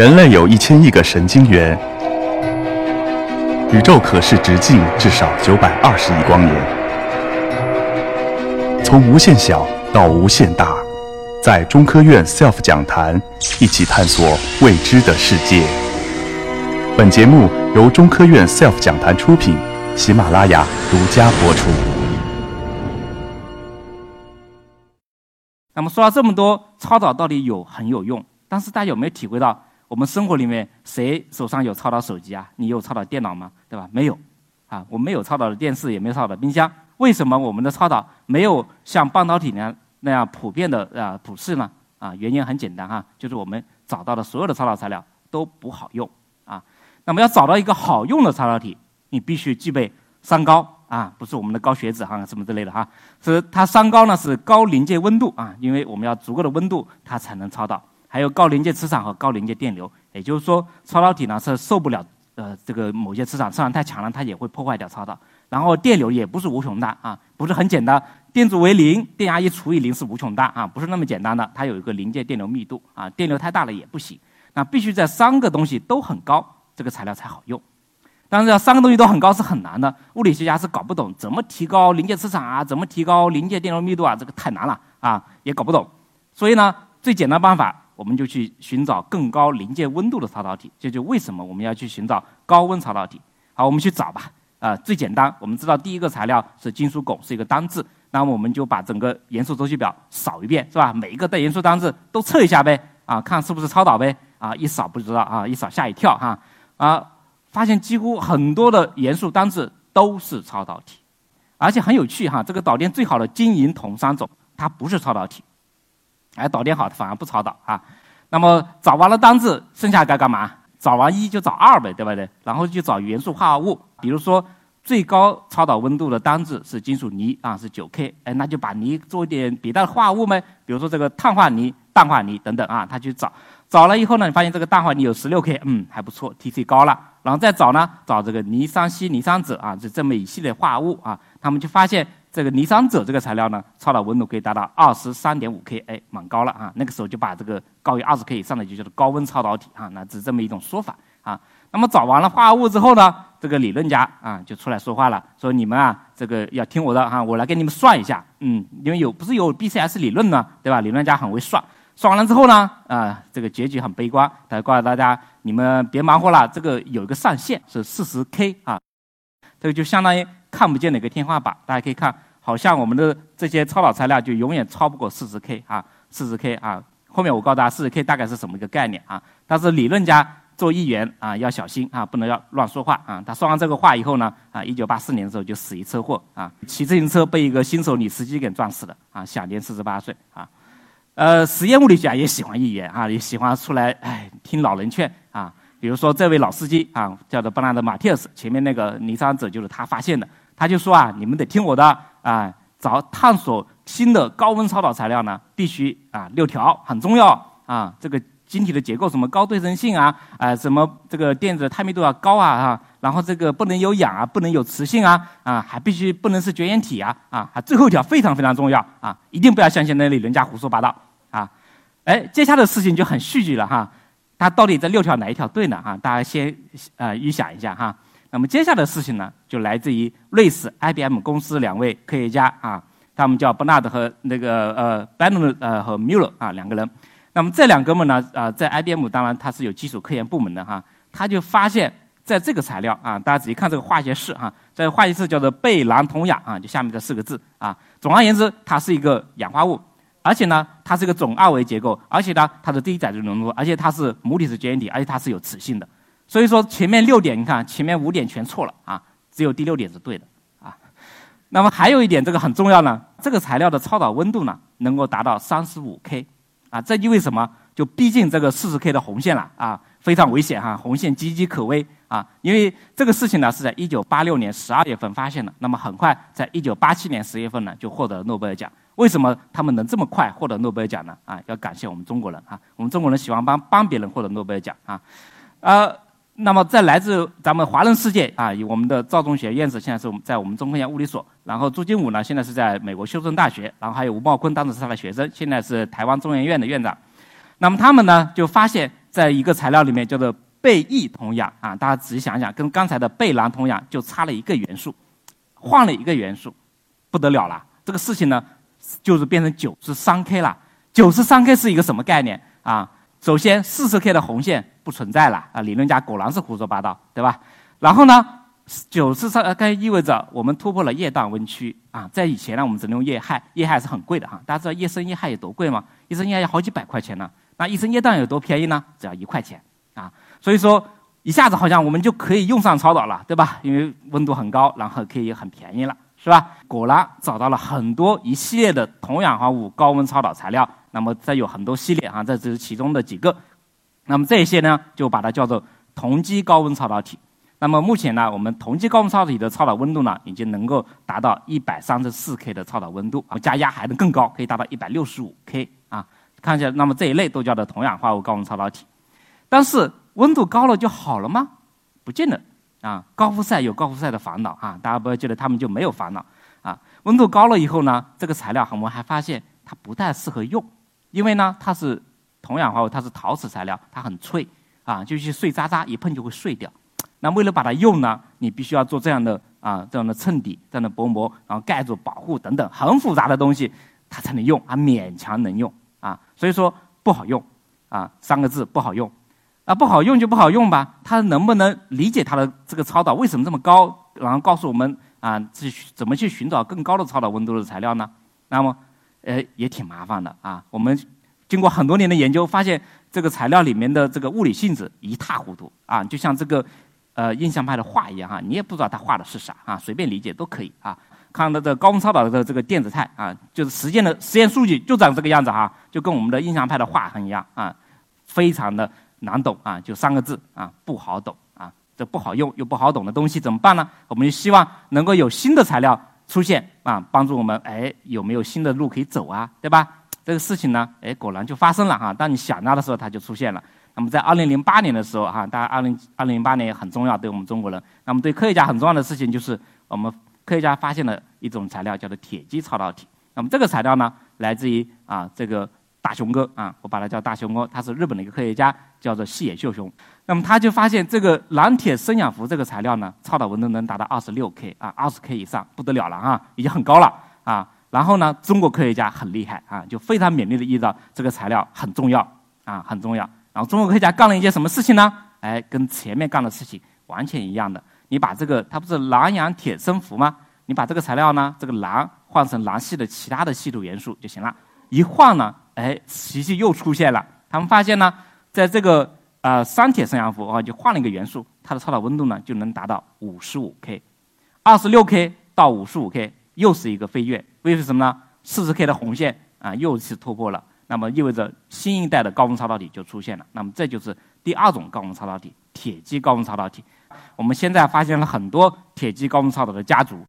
人类有一千亿个神经元，宇宙可视直径至少九百二十亿光年。从无限小到无限大，在中科院 SELF 讲坛一起探索未知的世界。本节目由中科院 SELF 讲坛出品，喜马拉雅独家播出。那么说了这么多，超导到底有很有用，但是大家有没有体会到？我们生活里面谁手上有超导手机啊？你有超导电脑吗？对吧？没有，啊，我没有超导的电视，也没有超导的冰箱。为什么我们的超导没有像半导体那样那样普遍的啊普适呢？啊，原因很简单哈，就是我们找到的所有的超导材料都不好用啊。那么要找到一个好用的超导体，你必须具备三高啊，不是我们的高血脂哈什么之类的哈，是它三高呢是高临界温度啊，因为我们要足够的温度它才能超导。还有高临界磁场和高临界电流，也就是说，超导体呢是受不了呃这个某些磁场，磁场太强了，它也会破坏掉超导。然后电流也不是无穷大啊，不是很简单，电阻为零，电压一除以零是无穷大啊，不是那么简单的，它有一个临界电流密度啊，电流太大了也不行。那必须在三个东西都很高，这个材料才好用。但是要三个东西都很高是很难的，物理学家是搞不懂怎么提高临界磁场啊，怎么提高临界电流密度啊，这个太难了啊，也搞不懂。所以呢，最简单办法。我们就去寻找更高临界温度的超导体，这就为什么我们要去寻找高温超导体。好，我们去找吧。啊，最简单，我们知道第一个材料是金属汞，是一个单质，那么我们就把整个元素周期表扫一遍，是吧？每一个的元素单质都测一下呗，啊，看是不是超导呗。啊，一扫不知道啊，一扫吓一跳哈。啊，发现几乎很多的元素单质都是超导体，而且很有趣哈。这个导电最好的金银铜三种，它不是超导体。哎，导电好的反而不超导啊。那么找完了单字，剩下该干嘛？找完一就找二呗，对不对？然后就找元素化合物，比如说最高超导温度的单字是金属镍啊，是九 K。哎，那就把锂做一点别的化合物呗，比如说这个碳化锂、氮化锂等等啊。他去找，找了以后呢，你发现这个氮化锂有十六 K，嗯，还不错，Tc 高了。然后再找呢，找这个锂三烯、锂三锗啊，就这么一系列化合物啊。他们就发现。这个尼桑锗这个材料呢，超导温度可以达到二十三点五 K，哎，蛮高了啊。那个时候就把这个高于二十 K 以上的就叫做高温超导体啊，那是这么一种说法啊。那么找完了化合物之后呢，这个理论家啊就出来说话了，说你们啊这个要听我的哈，我来给你们算一下，嗯，因为有不是有 BCS 理论呢，对吧？理论家很会算，算完了之后呢，啊，这个结局很悲观，他告诉大家你们别忙活了，这个有一个上限是四十 K 啊，这个就相当于。看不见的一个天花板，大家可以看，好像我们的这些超导材料就永远超不过四十 K 啊，四十 K 啊。后面我告诉大家，四十 K 大概是什么一个概念啊？但是理论家做议员啊要小心啊，不能要乱说话啊。他说完这个话以后呢，啊，一九八四年的时候就死于车祸啊，骑自行车被一个新手女司机给撞死了啊，享年四十八岁啊。呃，实验物理学家也喜欢议员啊，也喜欢出来哎听老人劝啊。比如说这位老司机啊，叫做布兰德马蒂斯，前面那个尼桑者就是他发现的。他就说啊，你们得听我的啊，找探索新的高温超导材料呢，必须啊六条很重要啊。这个晶体的结构什么高对称性啊，啊什么这个电子的态密度要高啊啊，然后这个不能有氧啊，不能有磁性啊啊，还必须不能是绝缘体啊啊，还最后一条非常非常重要啊，一定不要相信那里人家胡说八道啊。哎，接下来的事情就很戏剧了哈。他到底这六条哪一条对呢？哈，大家先呃预想一下哈。那么接下来的事情呢，就来自于瑞士 IBM 公司两位科学家啊，他们叫 Bernard 和那个呃 b e n n 呃和 MUELL 啊两个人。那么这两哥们呢啊，在 IBM 当然他是有基础科研部门的哈，他就发现在这个材料啊，大家仔细看这个化学式哈，这个化学式叫做钡蓝铜氧啊，就下面这四个字啊。总而言之，它是一个氧化物。而且呢，它是一个总二维结构，而且呢，它的低载质浓度，而且它是母体是绝缘体，而且它是有磁性的。所以说前面六点，你看前面五点全错了啊，只有第六点是对的啊。那么还有一点，这个很重要呢，这个材料的超导温度呢能够达到三十五 K 啊，这意味什么？就逼近这个四十 K 的红线了啊，非常危险哈，红线岌岌可危啊。因为这个事情呢是在一九八六年十二月份发现的，那么很快在一九八七年十月份呢就获得诺贝尔奖。为什么他们能这么快获得诺贝尔奖呢？啊，要感谢我们中国人啊！我们中国人喜欢帮帮别人获得诺贝尔奖啊。呃，那么在来自咱们华人世界啊，以我们的赵忠学院士现在是我们在我们中科院物理所，然后朱金武呢现在是在美国休斯顿大学，然后还有吴茂坤当时是他的学生，现在是台湾中研院的院长。那么他们呢就发现，在一个材料里面叫做钡铋铜氧啊，大家仔细想想，跟刚才的钡蓝铜氧就差了一个元素，换了一个元素，不得了了。这个事情呢，就是变成九十三 K 了。九十三 K 是一个什么概念啊？首先，四十 K 的红线不存在了啊，理论家果然是胡说八道，对吧？然后呢，九十三 K 意味着我们突破了液氮温区啊。在以前呢，我们只能用液氦，液氦是很贵的哈。大家知道液升液氦有多贵吗？一升液氦要好几百块钱呢。那一升液氮有多便宜呢？只要一块钱啊。所以说，一下子好像我们就可以用上超导了，对吧？因为温度很高，然后可以很便宜了，是吧？果然找到了很多一系列的铜氧化物高温超导材料。那么这有很多系列啊，这只是其中的几个。那么这些呢，就把它叫做同基高温超导体。那么目前呢，我们同基高温超导体的超导温度呢，已经能够达到一百三十四 K 的超导温度，啊，加压还能更高，可以达到一百六十五 K 啊。看一下，那么这一类都叫做铜氧化物高温超导体。但是温度高了就好了吗？不见得啊。高富帅有高富帅的烦恼啊，大家不要觉得他们就没有烦恼啊。温度高了以后呢，这个材料我们还发现它不太适合用。因为呢，它是铜氧化物，它是陶瓷材料，它很脆啊，就是碎渣渣，一碰就会碎掉。那为了把它用呢，你必须要做这样的啊，这样的衬底，这样的薄膜，然后盖住、保护等等，很复杂的东西，它才能用，啊，勉强能用啊。所以说不好用啊，三个字不好用啊，不好用就不好用吧。它能不能理解它的这个超导为什么这么高，然后告诉我们啊，去怎么去寻找更高的超导温度的材料呢？那么。呃，也挺麻烦的啊。我们经过很多年的研究，发现这个材料里面的这个物理性质一塌糊涂啊，就像这个呃印象派的画一样哈，你也不知道他画的是啥啊，随便理解都可以啊。看到这高温超导的这个电子态啊，就是实践的实验数据就长这个样子哈，就跟我们的印象派的画很一样啊，非常的难懂啊，就三个字啊，不好懂啊。这不好用又不好懂的东西怎么办呢？我们就希望能够有新的材料。出现啊，帮助我们哎，有没有新的路可以走啊？对吧？这个事情呢，哎，果然就发生了哈。当你想到的时候，它就出现了。那么在二零零八年的时候哈，大家二零二零零八年也很重要，对我们中国人。那么对科学家很重要的事情就是，我们科学家发现了一种材料，叫做铁基超导体。那么这个材料呢，来自于啊这个。大熊哥啊，我把他叫大熊哥，他是日本的一个科学家，叫做细野秀雄。那么他就发现这个蓝铁生氧氟这个材料呢，超导温度能达到二十六 K 啊，二十 K 以上不得了了啊，已经很高了啊。然后呢，中国科学家很厉害啊，就非常勉励的意识到这个材料很重要啊，很重要。然后中国科学家干了一件什么事情呢？哎，跟前面干的事情完全一样的。你把这个，它不是蓝氧铁生氟吗？你把这个材料呢，这个蓝换成蓝系的其他的稀土元素就行了。一换呢？哎，奇迹又出现了。他们发现呢，在这个呃三铁生氧氟啊，就换了一个元素，它的超导温度呢就能达到五十五 K，二十六 K 到五十五 K 又是一个飞跃。为什么呢？四十 K 的红线啊又是突破了，那么意味着新一代的高温超导体就出现了。那么这就是第二种高温超导体——铁基高温超导体。我们现在发现了很多铁基高温超导的家族，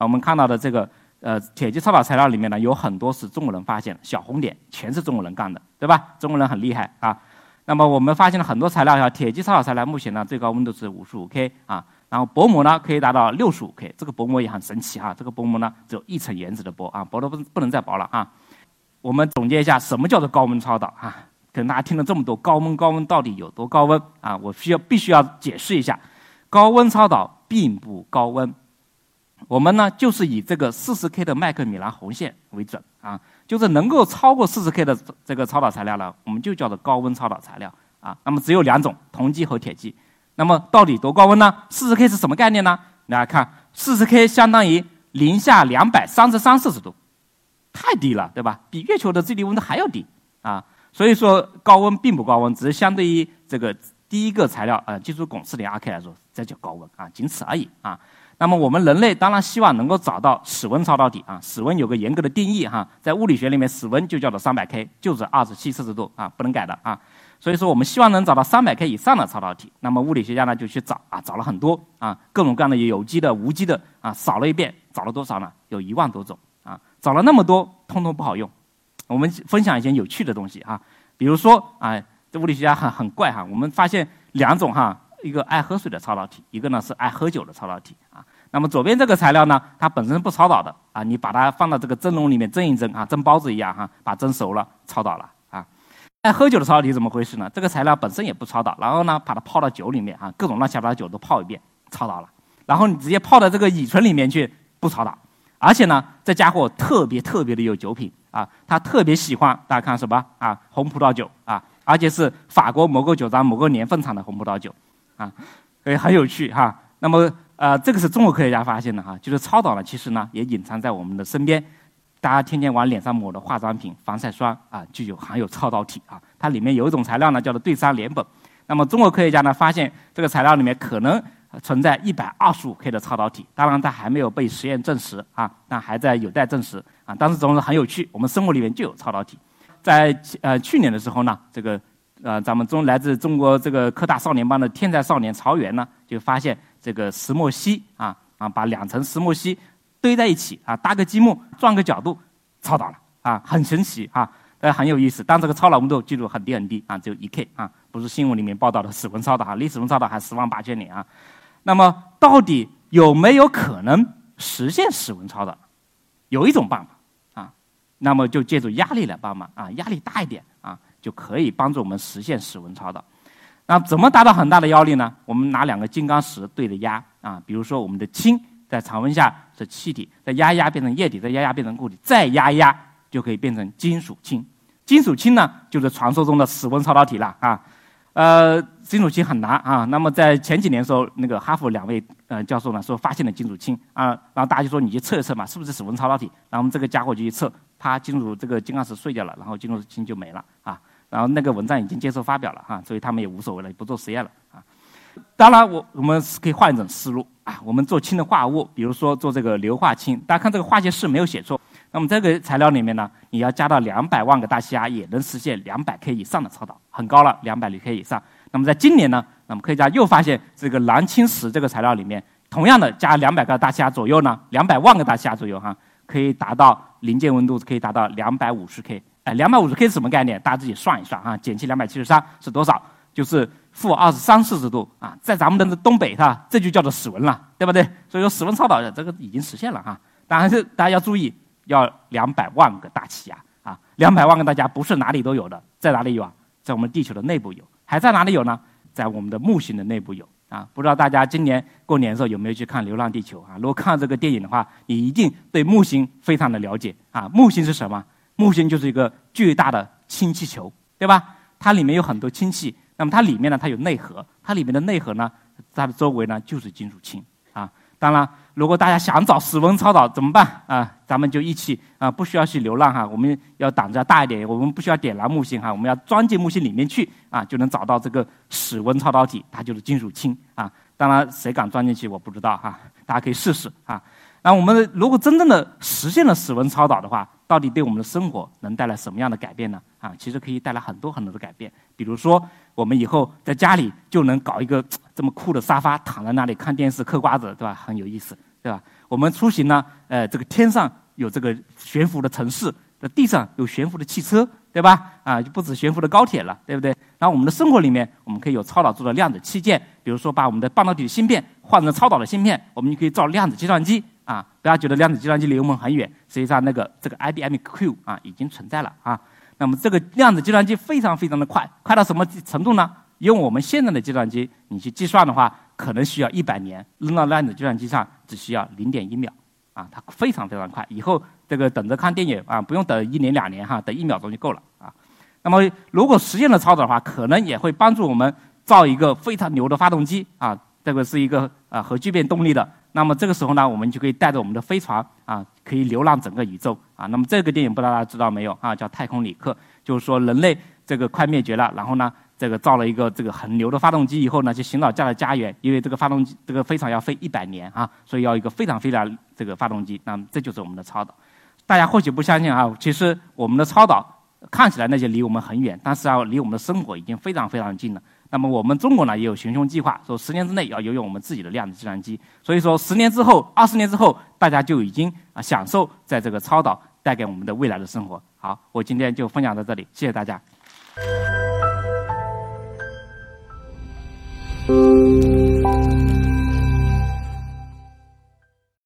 我们看到的这个。呃，铁基超导材料里面呢，有很多是中国人发现的，小红点全是中国人干的，对吧？中国人很厉害啊。那么我们发现了很多材料，像铁基超导材料，目前呢最高温度是五十五 K 啊，然后薄膜呢可以达到六十五 K，这个薄膜也很神奇哈。这个薄膜呢只有一层原子的薄啊，薄的不不能再薄了啊。我们总结一下，什么叫做高温超导啊？可能大家听了这么多高温，高温到底有多高温啊？我需要必须要解释一下，高温超导并不高温。我们呢，就是以这个四十 K 的麦克米兰红线为准啊，就是能够超过四十 K 的这个超导材料呢，我们就叫做高温超导材料啊。那么只有两种，铜基和铁基。那么到底多高温呢？四十 K 是什么概念呢？大家看，四十 K 相当于零下两百三十三摄氏度，太低了，对吧？比月球的最低温度还要低啊。所以说高温并不高温，只是相对于这个第一个材料呃，金属汞四点二 K 来说，这叫高温啊，仅此而已啊。那么我们人类当然希望能够找到室温超导体啊，室温有个严格的定义哈，在物理学里面室温就叫做三百 K，就是二十七摄氏度啊，不能改的啊。所以说我们希望能找到三百 K 以上的超导体。那么物理学家呢就去找啊，找了很多啊，各种各样的有机的、无机的啊，扫了一遍，找了多少呢？有一万多种啊，找了那么多，通通不好用。我们分享一些有趣的东西哈，比如说啊，这物理学家很很怪哈，我们发现两种哈。一个爱喝水的超导体，一个呢是爱喝酒的超导体啊。那么左边这个材料呢，它本身不超导的啊，你把它放到这个蒸笼里面蒸一蒸啊，蒸包子一样哈，把蒸熟了超导了啊。爱喝酒的超导体怎么回事呢？这个材料本身也不超导，然后呢，把它泡到酒里面啊，各种乱七八糟酒都泡一遍，超导了。然后你直接泡到这个乙醇里面去，不超导。而且呢，这家伙特别特别的有酒品啊，他特别喜欢大家看什么啊，红葡萄酒啊，而且是法国某个酒庄某个年份产的红葡萄酒，啊，所以很有趣哈。那么呃，这个是中国科学家发现的哈，就是超导呢，其实呢也隐藏在我们的身边。大家天天往脸上抹的化妆品、防晒霜啊，就有含有超导体啊。它里面有一种材料呢，叫做对三联苯。那么中国科学家呢，发现这个材料里面可能存在一百二十五 K 的超导体。当然，它还没有被实验证实啊，但还在有待证实啊。但是总是很有趣，我们生活里面就有超导体。在呃去年的时候呢，这个呃咱们中来自中国这个科大少年班的天才少年曹源呢，就发现这个石墨烯啊啊，把两层石墨烯。堆在一起啊，搭个积木，转个角度，超导了啊，很神奇啊，呃，很有意思。但这个超导温度记住很低很低啊，只有一 K 啊，不是新闻里面报道的史温超导啊，离史温超导还十万八千里啊。那么到底有没有可能实现史温超的？有一种办法啊，那么就借助压力来帮忙啊，压力大一点，就可以帮助我们实现室温超导。那怎么达到很大的压力呢？我们拿两个金刚石对着压啊，比如说我们的氢。在常温下是气体，再压压变成液体，再压压变成固体，再压压就可以变成金属氢。金属氢呢，就是传说中的室温超导体了啊。呃，金属氢很难啊。那么在前几年的时候，那个哈佛两位呃教授呢说发现了金属氢啊，然后大家就说你去测一测嘛，是不是室温超导体？然后我们这个家伙就去测，它金属这个金刚石碎掉了，然后金属氢就没了啊。然后那个文章已经接受发表了哈，所以他们也无所谓了，不做实验了啊。当然，我我们是可以换一种思路啊，我们做氢的化合物，比如说做这个硫化氢，大家看这个化学式没有写错。那么这个材料里面呢，你要加到两百万个大气压，也能实现两百 K 以上的超导，很高了，两百 K 以上。那么在今年呢，那么科学家又发现这个蓝青石这个材料里面，同样的加两百个大气压左右呢，两百万个大气压左右哈，可以达到临界温度可以达到两百五十 K。哎，两百五十 K 是什么概念？大家自己算一算啊，减去两百七十三是多少？就是负二十三摄氏度啊，在咱们的东北哈，这就叫做室温了，对不对？所以说室温超导的这个已经实现了哈。但是大家要注意，要两百万个大气压啊，两百万个大家不是哪里都有的，在哪里有啊？在我们地球的内部有，还在哪里有呢？在我们的木星的内部有啊。不知道大家今年过年的时候有没有去看《流浪地球》啊？如果看这个电影的话，你一定对木星非常的了解啊。木星是什么？木星就是一个巨大的氢气球，对吧？它里面有很多氢气。那么它里面呢，它有内核，它里面的内核呢，它的周围呢就是金属氢啊。当然，如果大家想找室温超导怎么办啊？咱们就一起啊，不需要去流浪哈，我们要胆子要大一点，我们不需要点燃木星哈，我们要钻进木星里面去啊，就能找到这个室温超导体，它就是金属氢啊。当然，谁敢钻进去我不知道哈，大家可以试试啊。那我们如果真正的实现了室温超导的话，到底对我们的生活能带来什么样的改变呢？啊，其实可以带来很多很多的改变。比如说，我们以后在家里就能搞一个这么酷的沙发，躺在那里看电视、嗑瓜子，对吧？很有意思，对吧？我们出行呢，呃，这个天上有这个悬浮的城市，地上有悬浮的汽车，对吧？啊，就不止悬浮的高铁了，对不对？然后我们的生活里面，我们可以有超导做的量子器件，比如说把我们的半导体芯片换成超导的芯片，我们就可以造量子计算机。啊，不要觉得量子计算机离我们很远，实际上那个这个 IBM Q 啊已经存在了啊。那么这个量子计算机非常非常的快，快到什么程度呢？用我们现在的计算机，你去计算的话，可能需要一百年，扔到量子计算机上只需要零点一秒，啊，它非常非常快。以后这个等着看电影啊，不用等一年两年哈，等一秒钟就够了啊。那么如果实现了超导的话，可能也会帮助我们造一个非常牛的发动机啊，这个是一个啊核聚变动力的。那么这个时候呢，我们就可以带着我们的飞船啊，可以流浪整个宇宙啊。那么这个电影不知道大家知道没有啊？叫《太空旅客》，就是说人类这个快灭绝了，然后呢，这个造了一个这个很牛的发动机以后呢，去寻找家的家园。因为这个发动机这个飞船要飞一百年啊，所以要一个非常非常这个发动机。那么这就是我们的超导。大家或许不相信啊，其实我们的超导看起来那些离我们很远，但是啊，离我们的生活已经非常非常近了。那么我们中国呢也有行凶计划说十年之内要拥有我们自己的量子计算机。所以说十年之后二十年之后大家就已经啊享受在这个超导带给我们的未来的生活。好我今天就分享到这里谢谢大家。